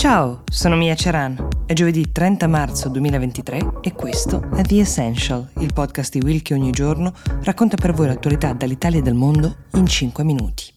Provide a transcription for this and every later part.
Ciao, sono Mia Ceran. È giovedì 30 marzo 2023 e questo è The Essential, il podcast di Will che ogni giorno racconta per voi l'attualità dall'Italia e dal mondo in 5 minuti.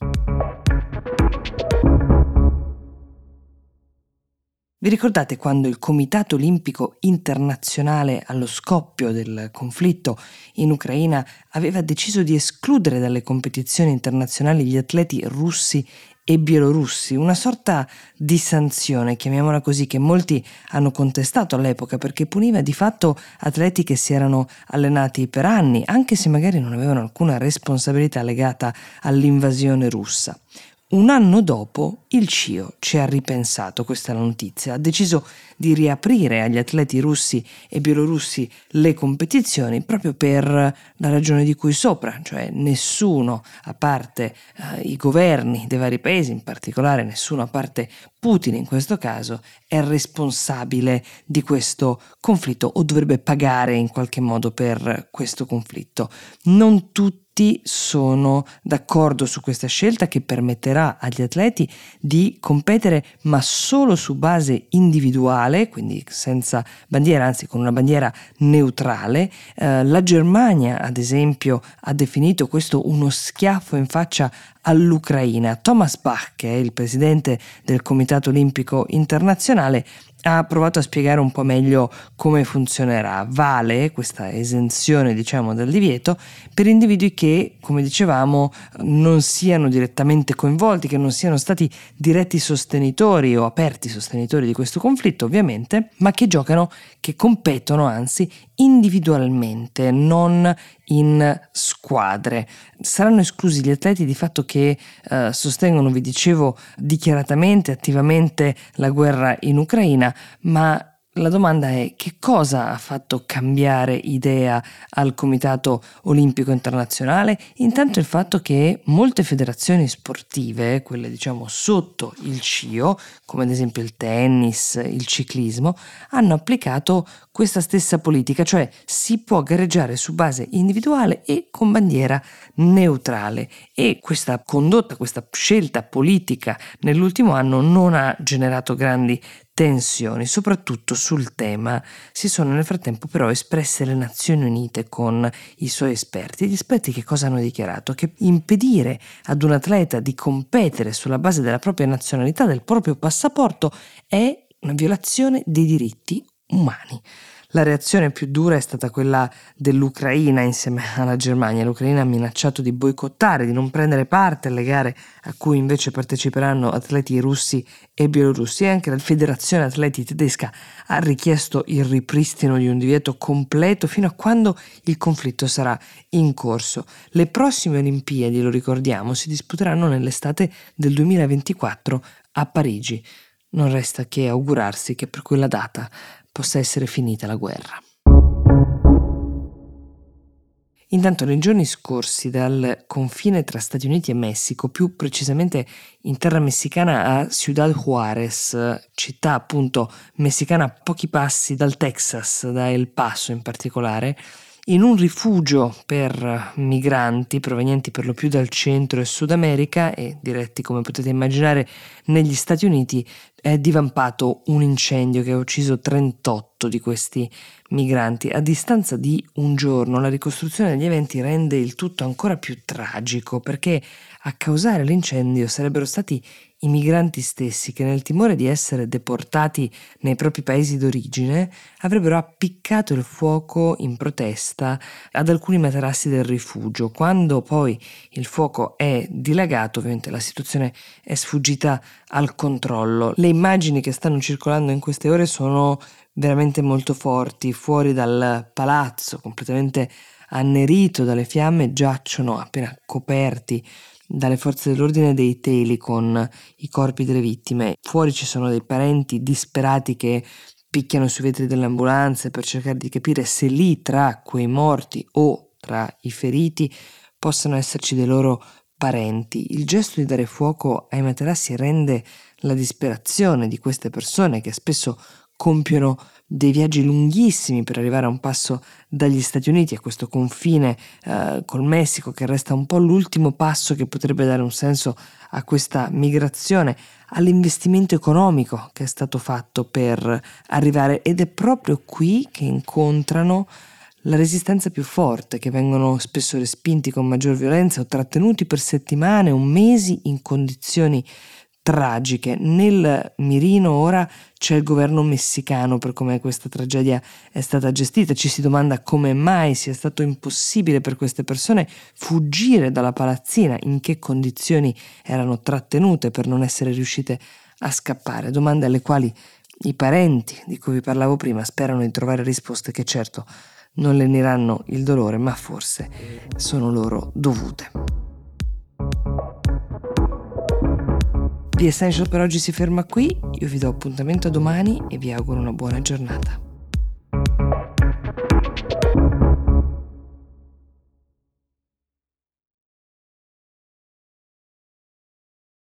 Vi ricordate quando il Comitato Olimpico Internazionale allo scoppio del conflitto in Ucraina aveva deciso di escludere dalle competizioni internazionali gli atleti russi e bielorussi, una sorta di sanzione, chiamiamola così, che molti hanno contestato all'epoca perché puniva di fatto atleti che si erano allenati per anni, anche se magari non avevano alcuna responsabilità legata all'invasione russa. Un anno dopo il CIO ci ha ripensato questa notizia, ha deciso di riaprire agli atleti russi e bielorussi le competizioni proprio per la ragione di cui sopra, cioè nessuno, a parte eh, i governi dei vari paesi, in particolare nessuno a parte Putin in questo caso, è responsabile di questo conflitto o dovrebbe pagare in qualche modo per questo conflitto. Non tutti sono d'accordo su questa scelta che permetterà agli atleti di competere ma solo su base individuale, quindi senza bandiera, anzi con una bandiera neutrale. Eh, la Germania, ad esempio, ha definito questo uno schiaffo in faccia all'Ucraina. Thomas Bach, che è il presidente del Comitato Olimpico Internazionale, ha provato a spiegare un po' meglio come funzionerà. Vale questa esenzione, diciamo, dal divieto per individui che, come dicevamo, non siano direttamente coinvolti, che non siano stati diretti sostenitori o aperti sostenitori di questo conflitto, ovviamente, ma che giocano, che competono anzi individualmente, non in squadre. Saranno esclusi gli atleti di fatto che eh, sostengono, vi dicevo, dichiaratamente, attivamente la guerra in Ucraina, ma la domanda è che cosa ha fatto cambiare idea al Comitato Olimpico Internazionale? Intanto il fatto che molte federazioni sportive, quelle diciamo sotto il CIO, come ad esempio il tennis, il ciclismo, hanno applicato questa stessa politica, cioè si può gareggiare su base individuale e con bandiera neutrale e questa condotta, questa scelta politica nell'ultimo anno non ha generato grandi tensioni, soprattutto sul tema. Si sono nel frattempo però espresse le Nazioni Unite con i suoi esperti. Gli esperti che cosa hanno dichiarato? Che impedire ad un atleta di competere sulla base della propria nazionalità, del proprio passaporto, è una violazione dei diritti umani. La reazione più dura è stata quella dell'Ucraina insieme alla Germania. L'Ucraina ha minacciato di boicottare, di non prendere parte alle gare a cui invece parteciperanno atleti russi e bielorussi e anche la Federazione Atleti tedesca ha richiesto il ripristino di un divieto completo fino a quando il conflitto sarà in corso. Le prossime Olimpiadi, lo ricordiamo, si disputeranno nell'estate del 2024 a Parigi. Non resta che augurarsi che per quella data possa essere finita la guerra. Intanto nei giorni scorsi dal confine tra Stati Uniti e Messico, più precisamente in terra messicana a Ciudad Juárez, città appunto messicana a pochi passi dal Texas, da El Paso in particolare, in un rifugio per migranti provenienti per lo più dal centro e Sud America e diretti come potete immaginare negli Stati Uniti è divampato un incendio che ha ucciso 38 di questi migranti. A distanza di un giorno la ricostruzione degli eventi rende il tutto ancora più tragico perché a causare l'incendio sarebbero stati i migranti stessi che nel timore di essere deportati nei propri paesi d'origine avrebbero appiccato il fuoco in protesta ad alcuni materassi del rifugio. Quando poi il fuoco è dilagato, ovviamente la situazione è sfuggita al controllo. Le immagini che stanno circolando in queste ore sono veramente molto forti, fuori dal palazzo, completamente annerito dalle fiamme, giacciono appena coperti dalle forze dell'ordine dei teli con i corpi delle vittime. Fuori ci sono dei parenti disperati che picchiano sui vetri delle ambulanze per cercare di capire se lì tra quei morti o tra i feriti possano esserci dei loro parenti. Il gesto di dare fuoco ai materassi rende la disperazione di queste persone che spesso compiono dei viaggi lunghissimi per arrivare a un passo dagli Stati Uniti a questo confine eh, col Messico che resta un po' l'ultimo passo che potrebbe dare un senso a questa migrazione, all'investimento economico che è stato fatto per arrivare ed è proprio qui che incontrano la resistenza più forte, che vengono spesso respinti con maggior violenza o trattenuti per settimane o mesi in condizioni tragiche. Nel mirino ora c'è il governo messicano per come questa tragedia è stata gestita. Ci si domanda come mai sia stato impossibile per queste persone fuggire dalla palazzina, in che condizioni erano trattenute per non essere riuscite a scappare. Domande alle quali i parenti di cui vi parlavo prima sperano di trovare risposte che certo non leniranno il dolore, ma forse sono loro dovute. The Essential per oggi si ferma qui, io vi do appuntamento domani e vi auguro una buona giornata.